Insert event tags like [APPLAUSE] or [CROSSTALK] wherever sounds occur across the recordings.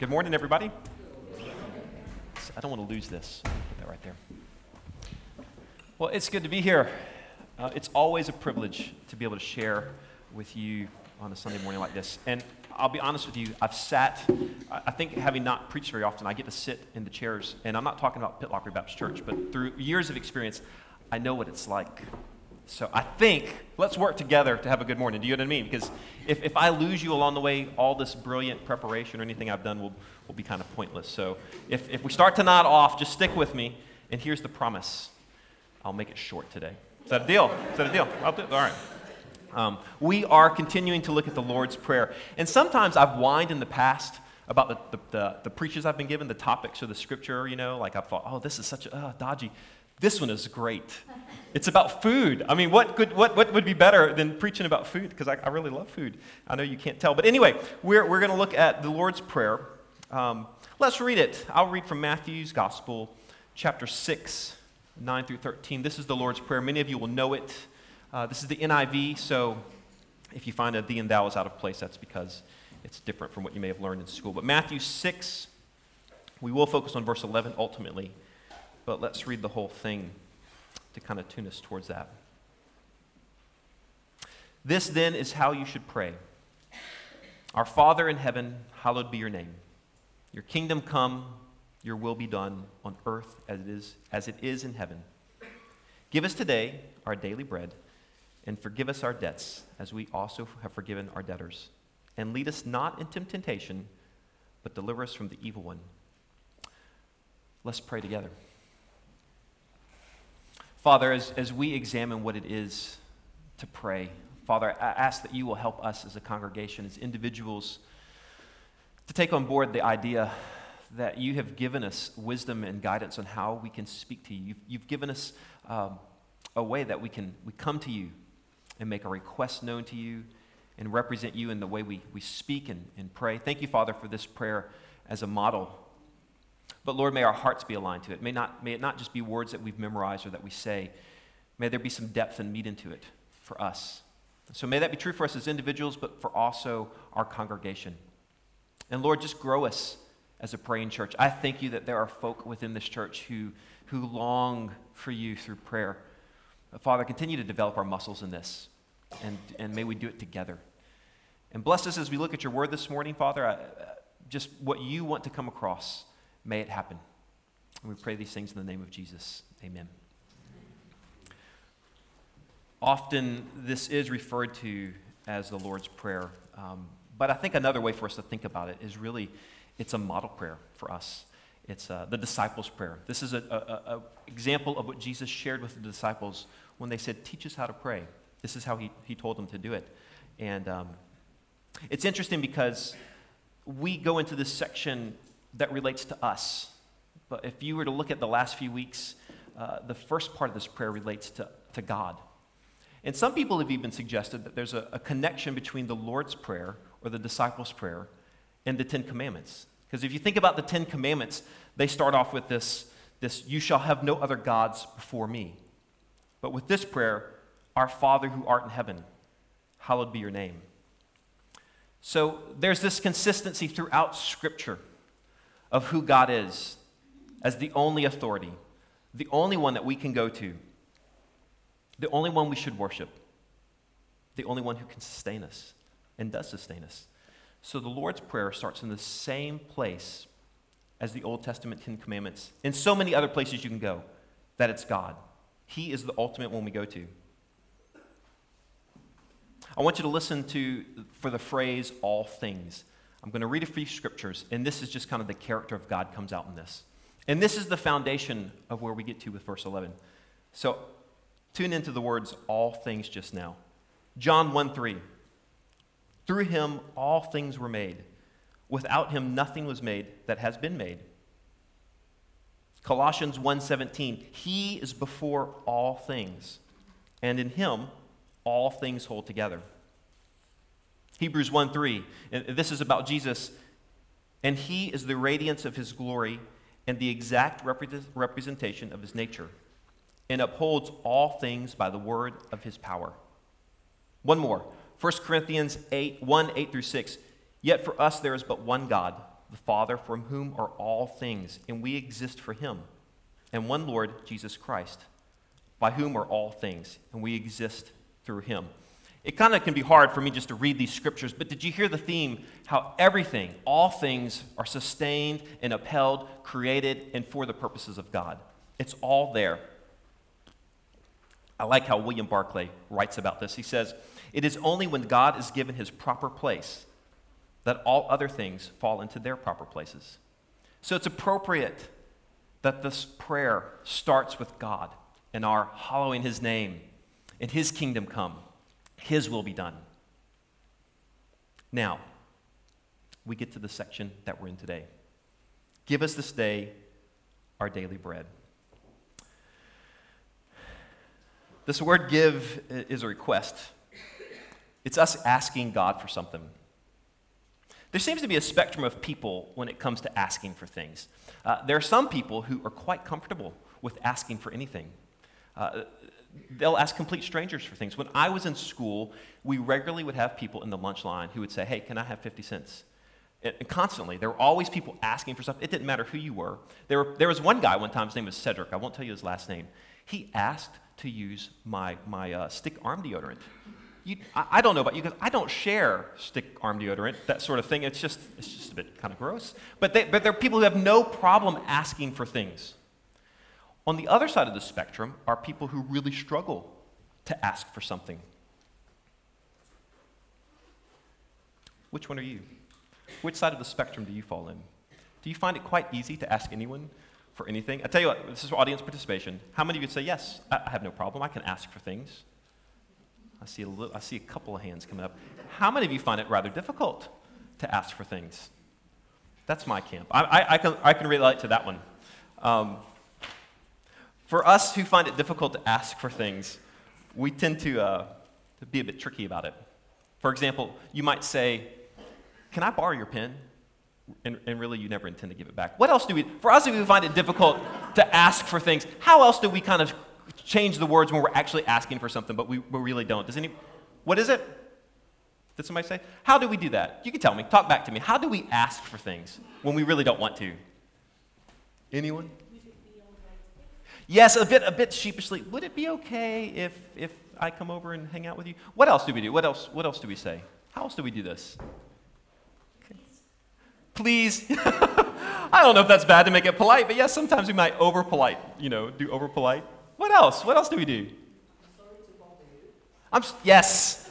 Good morning, everybody. I don't want to lose this. Put that right there. Well, it's good to be here. Uh, it's always a privilege to be able to share with you on a Sunday morning like this. And I'll be honest with you, I've sat, I think having not preached very often, I get to sit in the chairs. And I'm not talking about Pitlochry Baptist Church, but through years of experience, I know what it's like so I think let's work together to have a good morning. Do you know what I mean? Because if, if I lose you along the way, all this brilliant preparation or anything I've done will, will be kind of pointless. So if, if we start to nod off, just stick with me. And here's the promise I'll make it short today. Is that a deal? Is that a deal? I'll do it. All right. Um, we are continuing to look at the Lord's Prayer. And sometimes I've whined in the past about the, the, the, the preachers I've been given, the topics or the scripture, you know, like I've thought, oh, this is such a uh, dodgy. This one is great. It's about food. I mean, what, could, what, what would be better than preaching about food? Because I, I really love food. I know you can't tell. But anyway, we're, we're going to look at the Lord's Prayer. Um, let's read it. I'll read from Matthew's Gospel, chapter 6, 9 through 13. This is the Lord's Prayer. Many of you will know it. Uh, this is the NIV, so if you find a thee and thou is out of place, that's because it's different from what you may have learned in school. But Matthew 6, we will focus on verse 11 ultimately but let's read the whole thing to kind of tune us towards that. This then is how you should pray Our Father in heaven, hallowed be your name. Your kingdom come, your will be done on earth as it is, as it is in heaven. Give us today our daily bread, and forgive us our debts, as we also have forgiven our debtors. And lead us not into temptation, but deliver us from the evil one. Let's pray together. Father, as, as we examine what it is to pray, Father, I ask that you will help us as a congregation, as individuals, to take on board the idea that you have given us wisdom and guidance on how we can speak to you. You've, you've given us um, a way that we can we come to you and make a request known to you and represent you in the way we, we speak and, and pray. Thank you, Father, for this prayer as a model but Lord, may our hearts be aligned to it. May, not, may it not just be words that we've memorized or that we say. May there be some depth and meat into it for us. So may that be true for us as individuals, but for also our congregation. And Lord, just grow us as a praying church. I thank you that there are folk within this church who, who long for you through prayer. Father, continue to develop our muscles in this, and, and may we do it together. And bless us as we look at your word this morning, Father, I, just what you want to come across. May it happen. And we pray these things in the name of Jesus. Amen. Often, this is referred to as the Lord's Prayer. Um, but I think another way for us to think about it is really it's a model prayer for us. It's uh, the disciples' prayer. This is an example of what Jesus shared with the disciples when they said, Teach us how to pray. This is how he, he told them to do it. And um, it's interesting because we go into this section that relates to us. But if you were to look at the last few weeks, uh, the first part of this prayer relates to, to God. And some people have even suggested that there's a, a connection between the Lord's Prayer or the disciples' prayer and the Ten Commandments. Because if you think about the Ten Commandments, they start off with this, this, you shall have no other gods before me. But with this prayer, our Father who art in heaven, hallowed be your name. So there's this consistency throughout Scripture of who God is as the only authority, the only one that we can go to, the only one we should worship, the only one who can sustain us and does sustain us. So the Lord's Prayer starts in the same place as the Old Testament Ten Commandments. In so many other places you can go, that it's God. He is the ultimate one we go to. I want you to listen to for the phrase all things. I'm going to read a few scriptures, and this is just kind of the character of God comes out in this. And this is the foundation of where we get to with verse 11. So tune into the words all things just now. John 1 3. Through him all things were made. Without him nothing was made that has been made. Colossians 1:17 He is before all things and in him all things hold together. Hebrews 1 3. And this is about Jesus. And he is the radiance of his glory and the exact representation of his nature, and upholds all things by the word of his power. One more 1 Corinthians 8 1 8 through 6. Yet for us there is but one God, the Father, from whom are all things, and we exist for him, and one Lord, Jesus Christ, by whom are all things, and we exist through him. It kind of can be hard for me just to read these scriptures, but did you hear the theme? How everything, all things, are sustained and upheld, created, and for the purposes of God. It's all there. I like how William Barclay writes about this. He says, It is only when God is given his proper place that all other things fall into their proper places. So it's appropriate that this prayer starts with God and our hallowing his name and his kingdom come, his will be done. Now, we get to the section that we're in today. Give us this day our daily bread. This word give is a request. It's us asking God for something. There seems to be a spectrum of people when it comes to asking for things. Uh, there are some people who are quite comfortable with asking for anything. Uh, they'll ask complete strangers for things. When I was in school, we regularly would have people in the lunch line who would say, Hey, can I have 50 cents? And, constantly, there were always people asking for stuff. It didn't matter who you were. There, were. there was one guy one time, his name was Cedric. I won't tell you his last name. He asked to use my, my uh, stick arm deodorant. You, I, I, don't know about you because I don't share stick arm deodorant, that sort of thing. It's just, it's just a bit kind of gross. But, they, but there are people who have no problem asking for things. On the other side of the spectrum are people who really struggle to ask for something. Which one are you? Which side of the spectrum do you fall in? Do you find it quite easy to ask anyone for anything? I tell you what, this is for audience participation. How many of you say, yes, I have no problem, I can ask for things? I see, a little, I see a couple of hands coming up. How many of you find it rather difficult to ask for things? That's my camp. I, I, I can, I can relate to that one. Um, for us who find it difficult to ask for things, we tend to, uh, to be a bit tricky about it. For example, you might say, Can I borrow your pen? And, and, really, you never intend to give it back. What else do we, for us, we find it difficult to ask for things, how else do we kind of change the words when we're actually asking for something, but we, we really don't. Does any, what is it? Did somebody say? How do we do that? You can tell me. Talk back to me. How do we ask for things when we really don't want to? Anyone? Yes, a bit, a bit sheepishly. Would it be okay if, if I come over and hang out with you? What else do we do? What else, what else do we say? How else do we do this? Please. [LAUGHS] I don't know if that's bad to make it polite, but yes, sometimes we might over polite, you know, do over polite. What else? What else do we do? I'm, sorry to bother you. I'm yes.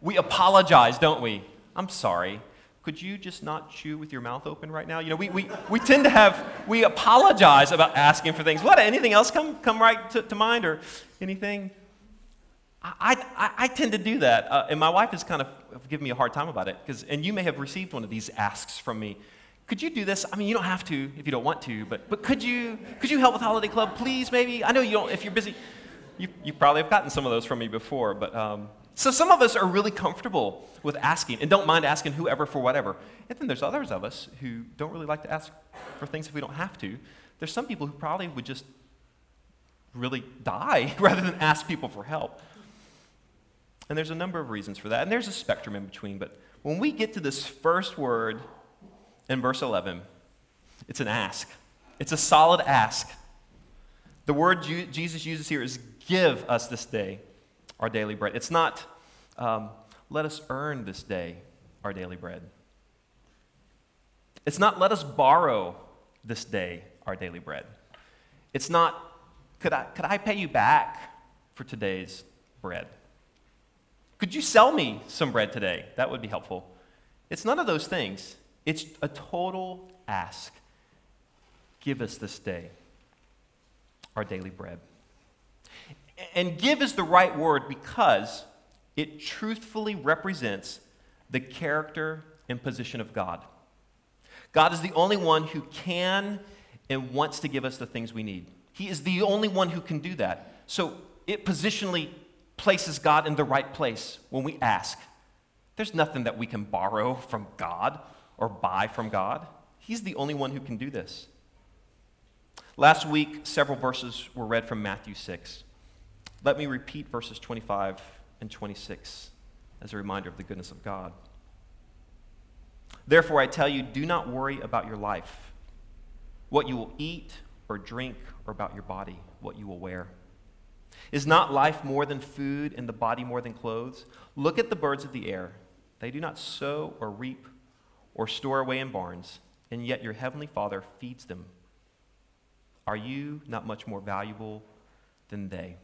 We apologize, don't we? I'm sorry. Could you just not chew with your mouth open right now? You know, we, we, we tend to have, we apologize about asking for things. What, anything else come, come right to, to mind or anything? I, I, I tend to do that. Uh, and my wife has kind of given me a hard time about it. Cause, and you may have received one of these asks from me could you do this? I mean, you don't have to if you don't want to, but, but could, you, could you help with Holiday Club, please, maybe? I know you don't, if you're busy. You, you probably have gotten some of those from me before, but um, so some of us are really comfortable with asking and don't mind asking whoever for whatever. And then there's others of us who don't really like to ask for things if we don't have to. There's some people who probably would just really die [LAUGHS] rather than ask people for help. And there's a number of reasons for that. And there's a spectrum in between. But when we get to this first word, in verse 11. It's an ask, it's a solid ask. The word Jesus uses here is give us this day our daily bread. It's not um, let us earn this day our daily bread. It's not let us borrow this day our daily bread. It's not could I, could I pay you back for today's bread? Could you sell me some bread today? That would be helpful. It's none of those things. It's a total ask. Give us this day our daily bread. And give is the right word because it truthfully represents the character and position of God. God is the only one who can and wants to give us the things we need. He is the only one who can do that. So it positionally places God in the right place when we ask. There's nothing that we can borrow from God or buy from God. He's the only one who can do this. Last week, several verses were read from Matthew 6. Let me repeat verses 25 and 26 as a reminder of the goodness of God. Therefore, I tell you, do not worry about your life, what you will eat or drink, or about your body, what you will wear. Is not life more than food, and the body more than clothes? Look at the birds of the air. They do not sow or reap or store away in barns, and yet your heavenly Father feeds them. Are you not much more valuable than they?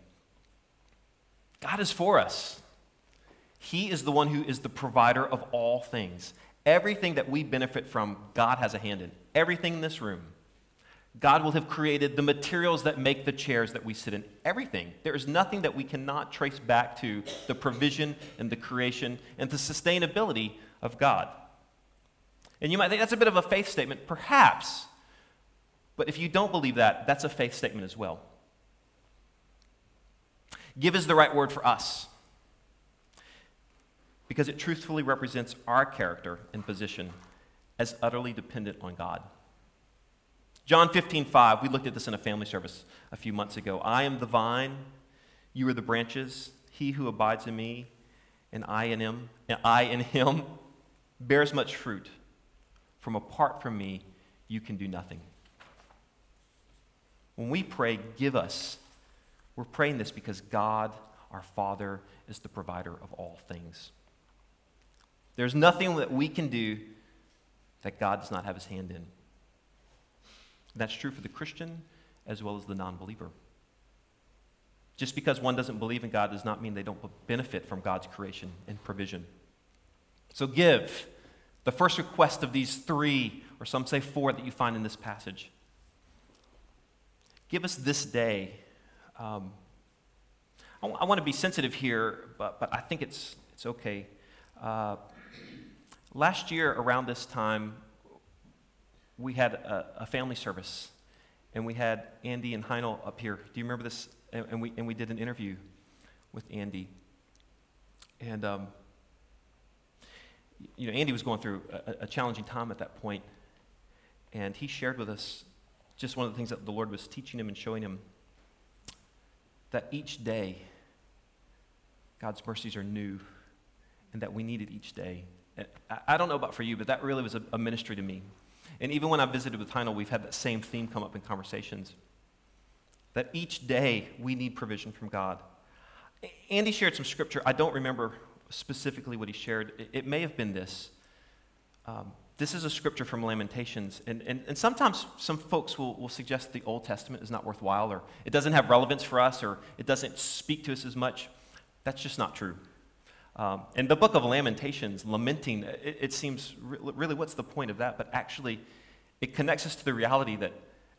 God is for us. He is the one who is the provider of all things. Everything that we benefit from, God has a hand in. Everything in this room. God will have created the materials that make the chairs that we sit in. Everything. There is nothing that we cannot trace back to the provision and the creation and the sustainability of God. And you might think that's a bit of a faith statement, perhaps. But if you don't believe that, that's a faith statement as well. Give is the right word for us because it truthfully represents our character and position as utterly dependent on God. John 15, 5, we looked at this in a family service a few months ago. I am the vine, you are the branches. He who abides in me, and I in him, and I in him, [LAUGHS] bears much fruit. From apart from me, you can do nothing. When we pray, give us, we're praying this because God, our Father, is the provider of all things. There's nothing that we can do that God does not have his hand in. That's true for the Christian as well as the non believer. Just because one doesn't believe in God does not mean they don't benefit from God's creation and provision. So give. The first request of these three, or some say four, that you find in this passage. Give us this day. Um, I, w- I want to be sensitive here, but, but I think it's, it's okay. Uh, last year, around this time, we had a, a, family service, and we had Andy and Heinel up here. Do you remember this? And, and we, and we did an interview with Andy. And, um, you know, Andy was going through a, a challenging time at that point, and he shared with us just one of the things that the Lord was teaching him and showing him that each day, God's mercies are new, and that we need it each day. I don't know about for you, but that really was a, ministry to me. And even when I visited with Heinel, we've had that same theme come up in conversations. That each day we need provision from God. Andy shared some scripture. I don't remember specifically what he shared. It, it may have been this. Um, this is a scripture from Lamentations. And, and, and sometimes some folks will, will suggest the Old Testament is not worthwhile, or it doesn't have relevance for us, or it doesn't speak to us as much. That's just not true. Um, in the book of Lamentations, lamenting, it, it seems re- really what's the point of that? But actually, it connects us to the reality that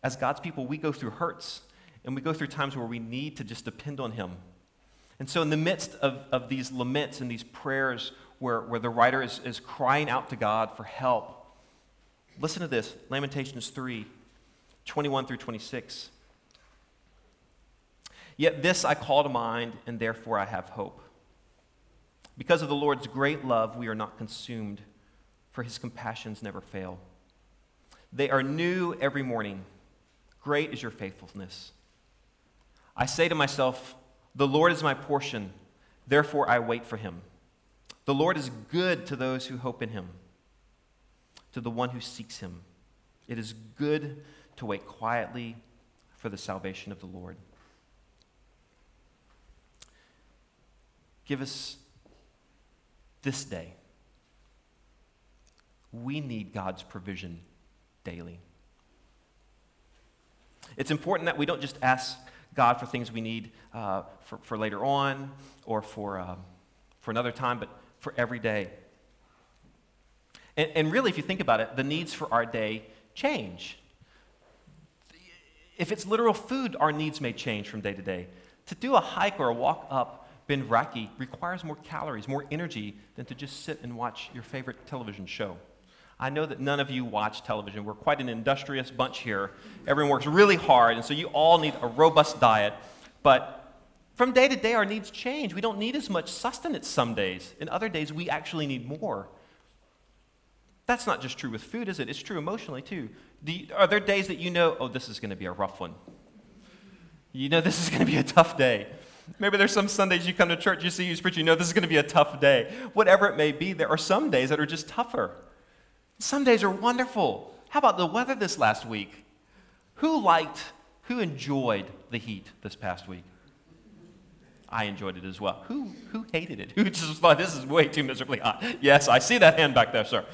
as God's people, we go through hurts and we go through times where we need to just depend on Him. And so, in the midst of, of these laments and these prayers where, where the writer is, is crying out to God for help, listen to this Lamentations 3 21 through 26. Yet this I call to mind, and therefore I have hope. Because of the Lord's great love, we are not consumed, for his compassions never fail. They are new every morning. Great is your faithfulness. I say to myself, The Lord is my portion, therefore I wait for him. The Lord is good to those who hope in him, to the one who seeks him. It is good to wait quietly for the salvation of the Lord. Give us this day. We need God's provision daily. It's important that we don't just ask God for things we need uh, for, for, later on or for, uh, for another time, but for every day. And, and really, if you think about it, the needs for our day change. If it's literal food, our needs may change from day to day. To do a hike or a walk up Ben Vrackie requires more calories, more energy than to just sit and watch your favorite television show. I know that none of you watch television. We're quite an industrious bunch here. Everyone works really hard, and so you all need a robust diet. But from day to day, our needs change. We don't need as much sustenance some days. In other days, we actually need more. That's not just true with food, is it? It's true emotionally, too. You, are there days that you know, oh, this is going to be a rough one? You know, this is going to be a tough day. Maybe there's some Sundays you come to church, you see who's preaching, you know this is going to be a tough day. Whatever it may be, there are some days that are just tougher. Some days are wonderful. How about the weather this last week? Who liked, who enjoyed the heat this past week? I enjoyed it as well. Who, who hated it? [LAUGHS] Who just thought this is way too miserably hot? Yes, I see that hand back there, sir.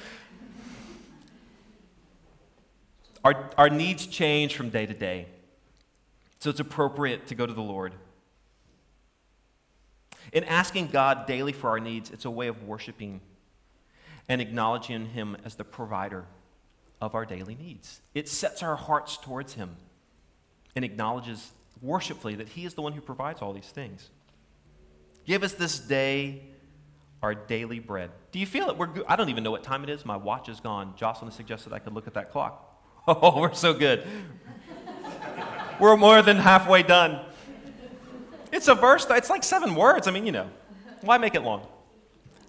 Our, our needs change from day to day. So it's appropriate to go to the Lord. In asking God daily for our needs, it's a way of worshiping and acknowledging Him as the provider of our daily needs. It sets our hearts towards Him and acknowledges worshipfully that He is the one who provides all these things. Give us this day our daily bread. Do you feel it? We're. I don't even know what time it is. My watch is gone. Jocelyn suggested I could look at that clock. [LAUGHS] Oh, we're so good. [LAUGHS] we're more than halfway done. It's a verse, it's like seven words. I mean, you know, why make it long?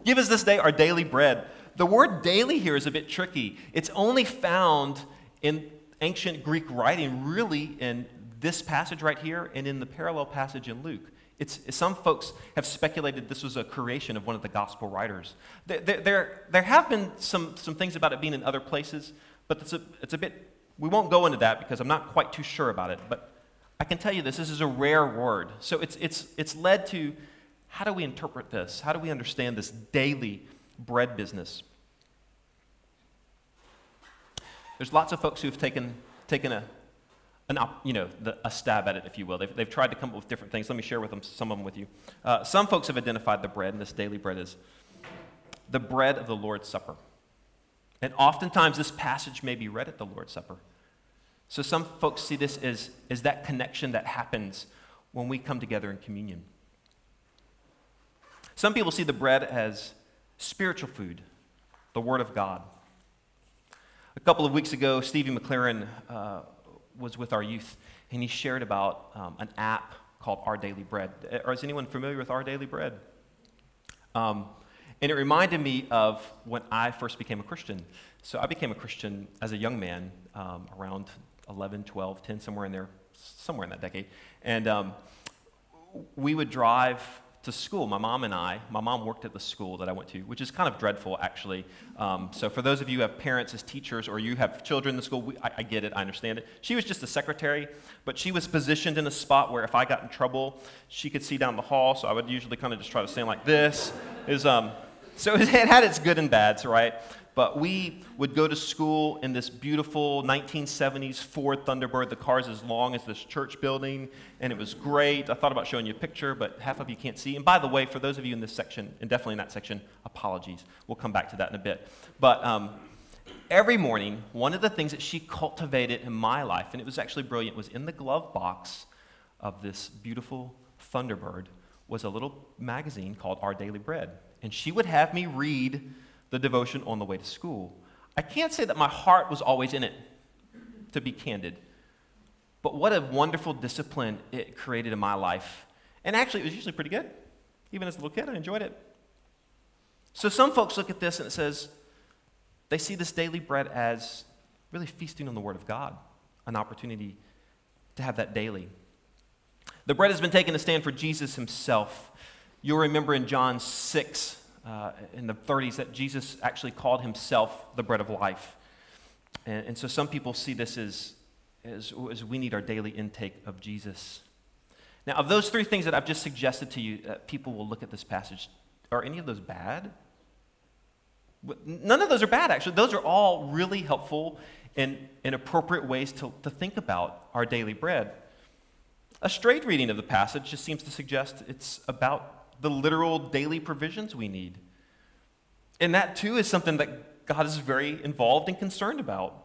Give us this day our daily bread. The word daily here is a bit tricky. It's only found in ancient Greek writing, really, in this passage right here and in the parallel passage in Luke. It's, some folks have speculated this was a creation of one of the gospel writers. There, there, there have been some, some things about it being in other places, but it's a, it's a bit, we won't go into that because I'm not quite too sure about it. But I can tell you this this is a rare word. So it's, it's, it's led to how do we interpret this? How do we understand this daily bread business? There's lots of folks who've taken, taken a, an, you know, the, a stab at it, if you will. They've, they've tried to come up with different things. Let me share with them some of them with you. Uh, some folks have identified the bread, and this daily bread is the bread of the Lord's Supper. And oftentimes, this passage may be read at the Lord's Supper. So some folks see this as, as that connection that happens when we come together in communion. Some people see the bread as spiritual food, the Word of God. A couple of weeks ago, Stevie McLaren uh, was with our youth, and he shared about um, an app called Our Daily Bread. Or is anyone familiar with Our Daily Bread? Um, and it reminded me of when I first became a Christian. So I became a Christian as a young man, um, around 11, 12, 10, somewhere in there, somewhere in that decade. And um, we would drive to school, my mom and I. My mom worked at the school that I went to, which is kind of dreadful, actually. Um, so, for those of you who have parents as teachers or you have children in the school, we, I, I, get it, I understand it. She was just a secretary, but she was positioned in a spot where if I got in trouble, she could see down the hall. So, I would usually kind of just try to stand like this. Is um, so [LAUGHS] it had its good and bads, right? But we would go to school in this beautiful 1970s Ford Thunderbird. The car's as long as this church building, and it was great. I thought about showing you a picture, but half of you can't see. And by the way, for those of you in this section, and definitely in that section, apologies. We'll come back to that in a bit. But um, every morning, one of the things that she cultivated in my life, and it was actually brilliant, was in the glove box of this beautiful Thunderbird was a little magazine called Our Daily Bread and she would have me read the devotion on the way to school. I can't say that my heart was always in it, to be candid. But what a wonderful discipline it created in my life. And actually, it was usually pretty good. Even as a little kid, I enjoyed it. So some folks look at this and it says they see this daily bread as really feasting on the Word of God, an opportunity to have that daily. The bread has been taken to stand for Jesus himself. You'll remember in John 6, uh, in the 30s, that Jesus actually called himself the bread of life. And, and so some people see this as, as, as, we need our daily intake of Jesus. Now, of those three things that I've just suggested to you, uh, people will look at this passage. Are any of those bad? None of those are bad, actually. Those are all really helpful and, and appropriate ways to, to think about our daily bread. A straight reading of the passage just seems to suggest it's about the literal daily provisions we need. And that too is something that God is very involved and concerned about.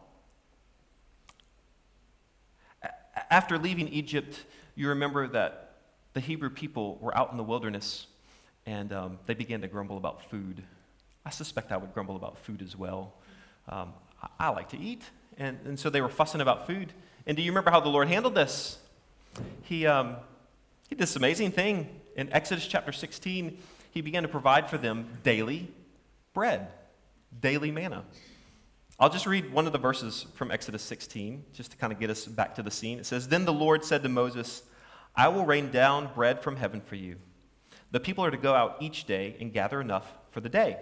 After leaving Egypt, you remember that the Hebrew people were out in the wilderness and um, they began to grumble about food. I suspect I would grumble about food as well. Um, I, I, like to eat, and, and so they were fussing about food. And do you remember how the Lord handled this? He, um, he did this amazing thing in Exodus chapter 16, he began to provide for them daily bread, daily manna. I'll just read one of the verses from Exodus 16, just to kind of get us back to the scene. It says, Then the Lord said to Moses, I will rain down bread from heaven for you. The people are to go out each day and gather enough for the day.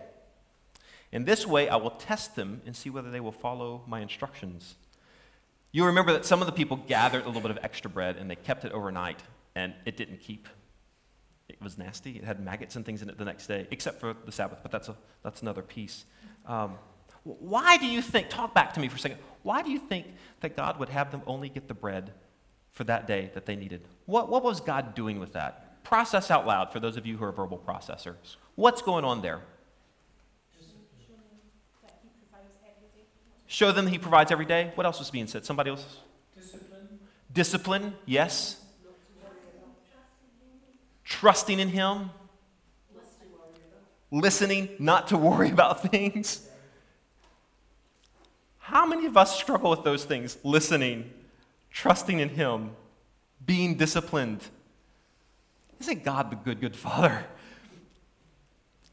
In this way, I will test them and see whether they will follow my instructions. You remember that some of the people gathered a little bit of extra bread and they kept it overnight, and it didn't keep. It was nasty. It had maggots and things in it the next day, except for the Sabbath, but that's, a, that's another piece. Um, why do you think, talk back to me for a second, why do you think that God would have them only get the bread for that day that they needed? What, what was God doing with that? Process out loud for those of you who are verbal processors. What's going on there? Show them that he provides every day. What else was being said? Somebody else? Discipline. Discipline, yes. Trusting in him. Listening, not to worry [LAUGHS] about things. How many of us struggle with those things? Listening, trusting in him, being disciplined. Isn't God the good, good Father?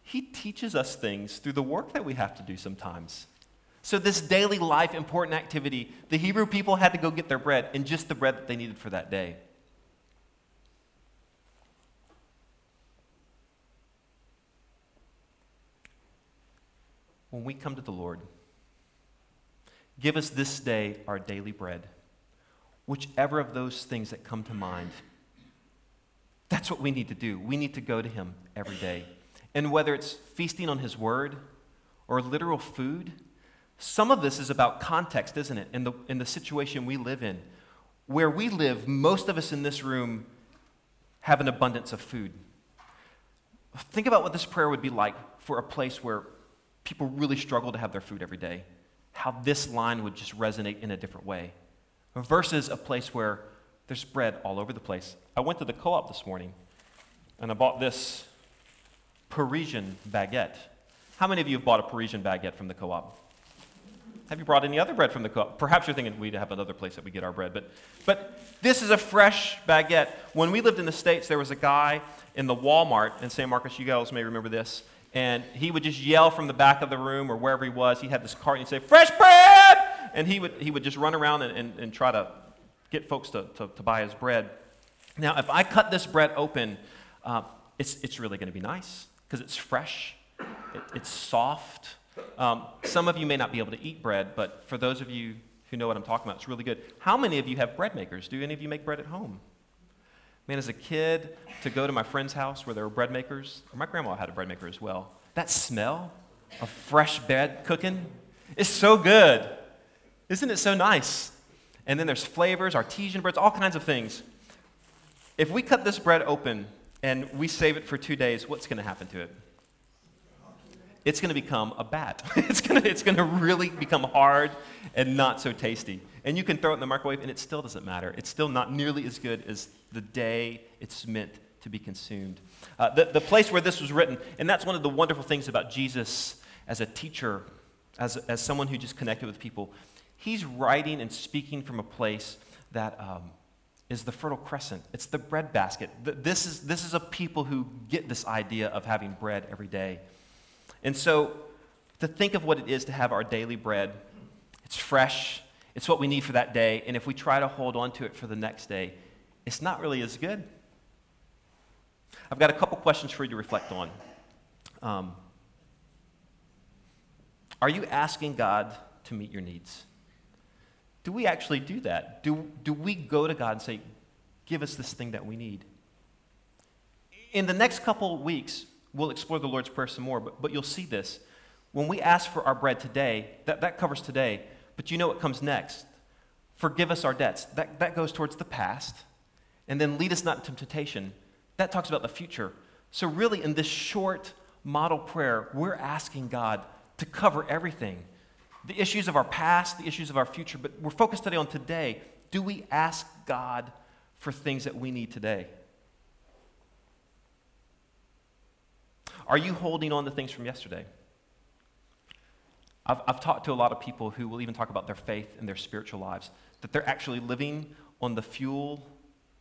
He teaches us things through the work that we have to do sometimes. So, this daily life important activity, the Hebrew people had to go get their bread and just the bread that they needed for that day. When we come to the Lord, give us this day our daily bread. Whichever of those things that come to mind, that's what we need to do. We need to go to Him every day. And whether it's feasting on His Word or literal food, some of this is about context, isn't it? In the, in the situation we live in. Where we live, most of us in this room have an abundance of food. Think about what this prayer would be like for a place where people really struggle to have their food every day. How this line would just resonate in a different way. Versus a place where there's bread all over the place. I went to the co op this morning and I bought this Parisian baguette. How many of you have bought a Parisian baguette from the co op? Have you brought any other bread from the co-op? Perhaps you're thinking we'd have another place that we get our bread, but, but this is a fresh baguette. When we lived in the States, there was a guy in the Walmart in San Marcos, you guys may remember this, and he would just yell from the back of the room or wherever he was. He had this cart and he'd say, Fresh bread! And he would, he would just run around and, and, and try to get folks to, to, to, buy his bread. Now, if I cut this bread open, uh, it's, it's really going to be nice because it's fresh, it, it's soft. Um, some of you may not be able to eat bread, but for those of you who know what I'm talking about, it's really good. How many of you have bread makers? Do any of you make bread at home? Man, as a kid, to go to my friend's house where there were bread makers, or my grandma had a bread maker as well. That smell of fresh bread cooking is so good. Isn't it so nice? And then there's flavors, artesian breads, all kinds of things. If we cut this bread open and we save it for two days, what's going to happen to it? it's going to become a bat. [LAUGHS] it's going to, it's going to really become hard and not so tasty. And you can throw it in the microwave and it still doesn't matter. It's still not nearly as good as the day it's meant to be consumed. Uh, the, the place where this was written, and that's one of the wonderful things about Jesus as a teacher, as, as someone who just connected with people. He's writing and speaking from a place that um, is the Fertile Crescent. It's the bread basket. This is, this is a people who get this idea of having bread every day. And so, to think of what it is to have our daily bread, it's fresh, it's what we need for that day, and if we try to hold on to it for the next day, it's not really as good. I've got a couple questions for you to reflect on. Um, are you asking God to meet your needs? Do we actually do that? Do, do we go to God and say, Give us this thing that we need? In the next couple weeks, We'll explore the Lord's Prayer some more, but, but you'll see this. When we ask for our bread today, that, that covers today, but you know what comes next? Forgive us our debts. That, that goes towards the past. And then lead us not into temptation. That talks about the future. So, really, in this short model prayer, we're asking God to cover everything the issues of our past, the issues of our future, but we're focused today on today. Do we ask God for things that we need today? Are you holding on to things from yesterday? I've, I've talked to a lot of people who will even talk about their faith and their spiritual lives, that they're actually living on the fuel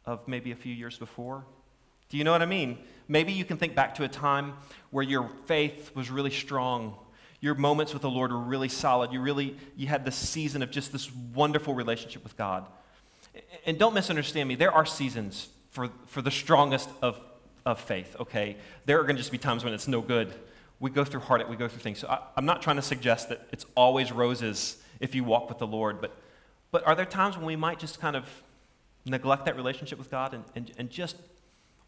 of maybe a few years before. Do you know what I mean? Maybe you can think back to a time where your faith was really strong. Your moments with the Lord were really solid. You really you had this season of just this wonderful relationship with God. And don't misunderstand me. There are seasons for, for the strongest of of faith, okay? There are going to just be times when it's no good, we go through heartache, we go through things. So I, I'm not trying to suggest that it's always roses if you walk with the Lord, but, but are there times when we might just kind of neglect that relationship with God and, and, and just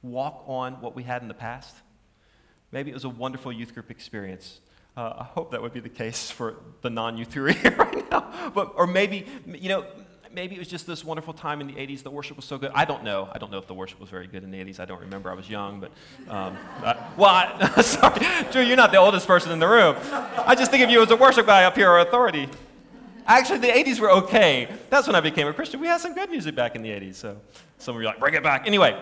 walk on what we had in the past? Maybe it was a wonderful youth group experience. Uh, I hope that would be the case for the non youth here [LAUGHS] right now. But, or maybe, you know, maybe it was just this wonderful time in the 80s. The worship was so good. I don't know. I don't know if the worship was very good in the 80s. I don't remember. I was young, but, um, I, well, I, [LAUGHS] sorry. Drew, you're not the oldest person in the room. I just think of you as a worship guy up here or authority. Actually, the 80s were okay. That's when I became a Christian. We had some good music back in the 80s, so some of you are like, bring it back. Anyway,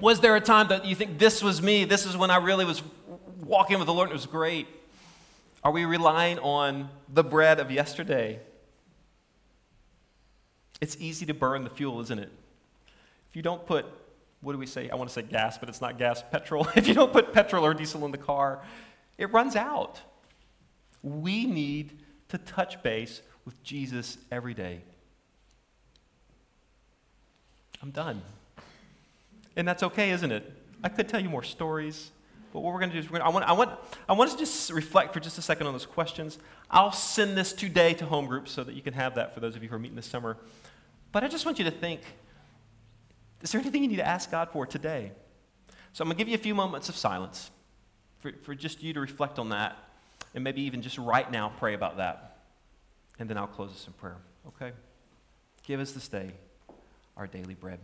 was there a time that you think this was me? This is when I really was walking with the Lord and it was great? Are we relying on the bread of yesterday? It's easy to burn the fuel, isn't it? If you don't put, what do we say? I want to say gas, but it's not gas, petrol. [LAUGHS] if you don't put petrol or diesel in the car, it runs out. We need to touch base with Jesus every day. I'm done. And that's okay, isn't it? I could tell you more stories, but what we're going to do is gonna, I, want, I, want, I want us to just reflect for just a second on those questions. I'll send this today to home groups so that you can have that for those of you who are meeting this summer. But I just want you to think is there anything you need to ask God for today? So I'm going to give you a few moments of silence for, for just you to reflect on that and maybe even just right now pray about that. And then I'll close us in prayer. Okay? Give us this day our daily bread.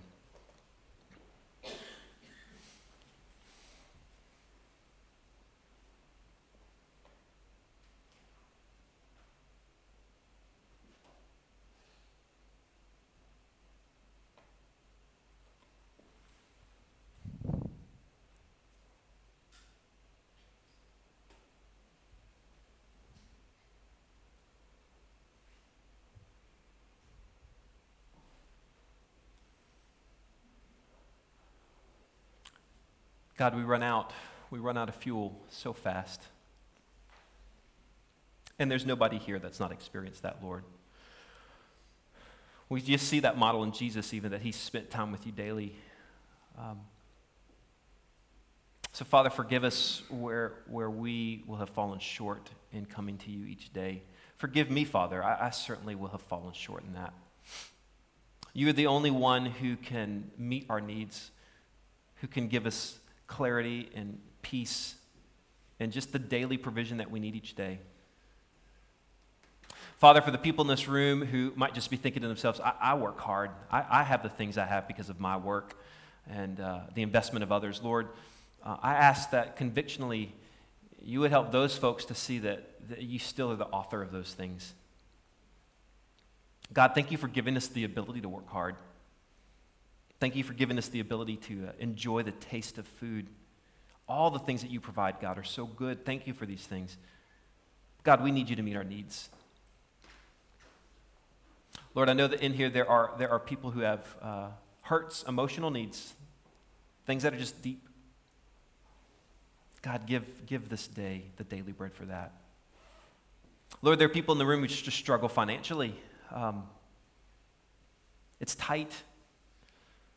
God, we run out. We run out of fuel so fast. And there's nobody here that's not experienced that, Lord. We just see that model in Jesus, even that he spent time with you daily. Um, so, Father, forgive us where, where we will have fallen short in coming to you each day. Forgive me, Father. I, I certainly will have fallen short in that. You are the only one who can meet our needs, who can give us clarity and peace and just the daily provision that we need each day. Father, for the people in this room who might just be thinking to themselves, I, I work hard. I, I, have the things I have because of my work and uh, the investment of others. Lord, uh, I ask that convictionally you would help those folks to see that, that you still are the author of those things. God, thank you for giving us the ability to work hard. Thank you for giving us the ability to uh, enjoy the taste of food. All the things that you provide, God, are so good. Thank you for these things. God, we need you to meet our needs. Lord, I know that in here there are, there are people who have uh, hurts, emotional needs, things that are just deep. God, give, give this day the daily bread for that. Lord, there are people in the room who just struggle financially. Um, it's tight.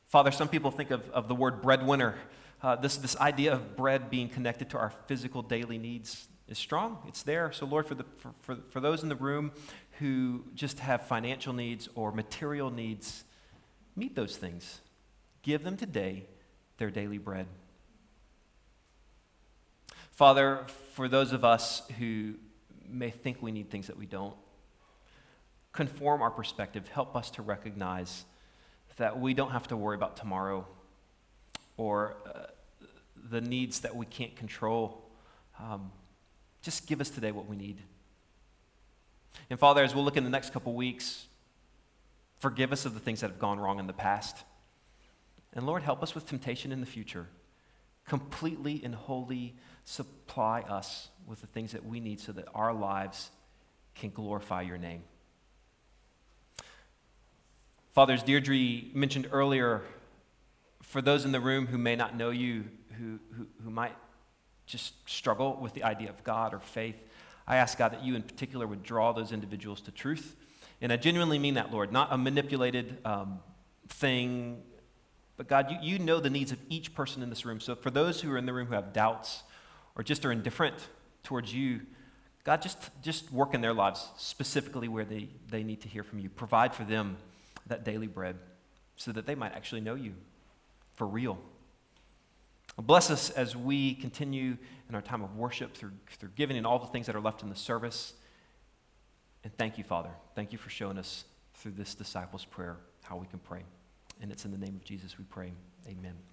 Father, some people think of, of the word breadwinner. Uh, this, this idea of bread being connected to our physical daily needs is strong. It's there. So, Lord, for, the, for, for, for those in the room who just have financial needs or material needs, meet those things. Give them today their daily bread. Father, for those of us who may think we need things that we don't, conform our perspective. Help us to recognize that we don't have to worry about tomorrow or uh, the needs that we can't control. Um, just give us today what we need. And Father, as we'll look in the next couple weeks, forgive us of the things that have gone wrong in the past. And Lord, help us with temptation in the future. Completely and wholly supply us with the things that we need so that our lives can glorify your name. Father, as Deirdre mentioned earlier, for those in the room who may not know you, who, who, who might just struggle with the idea of God or faith, I ask God that you in particular would draw those individuals to truth. And I genuinely mean that, Lord, not a manipulated um, thing, but God, you, you know the needs of each person in this room. So for those who are in the room who have doubts or just are indifferent towards you, God, just, just work in their lives specifically where they, they need to hear from you. Provide for them that daily bread so that they might actually know you for real. Bless us as we continue in our time of worship through, through giving and all the things that are left in the service. And thank you, Father. Thank you for showing us through this disciples' prayer how we can pray. And it's in the name of Jesus we pray. Amen.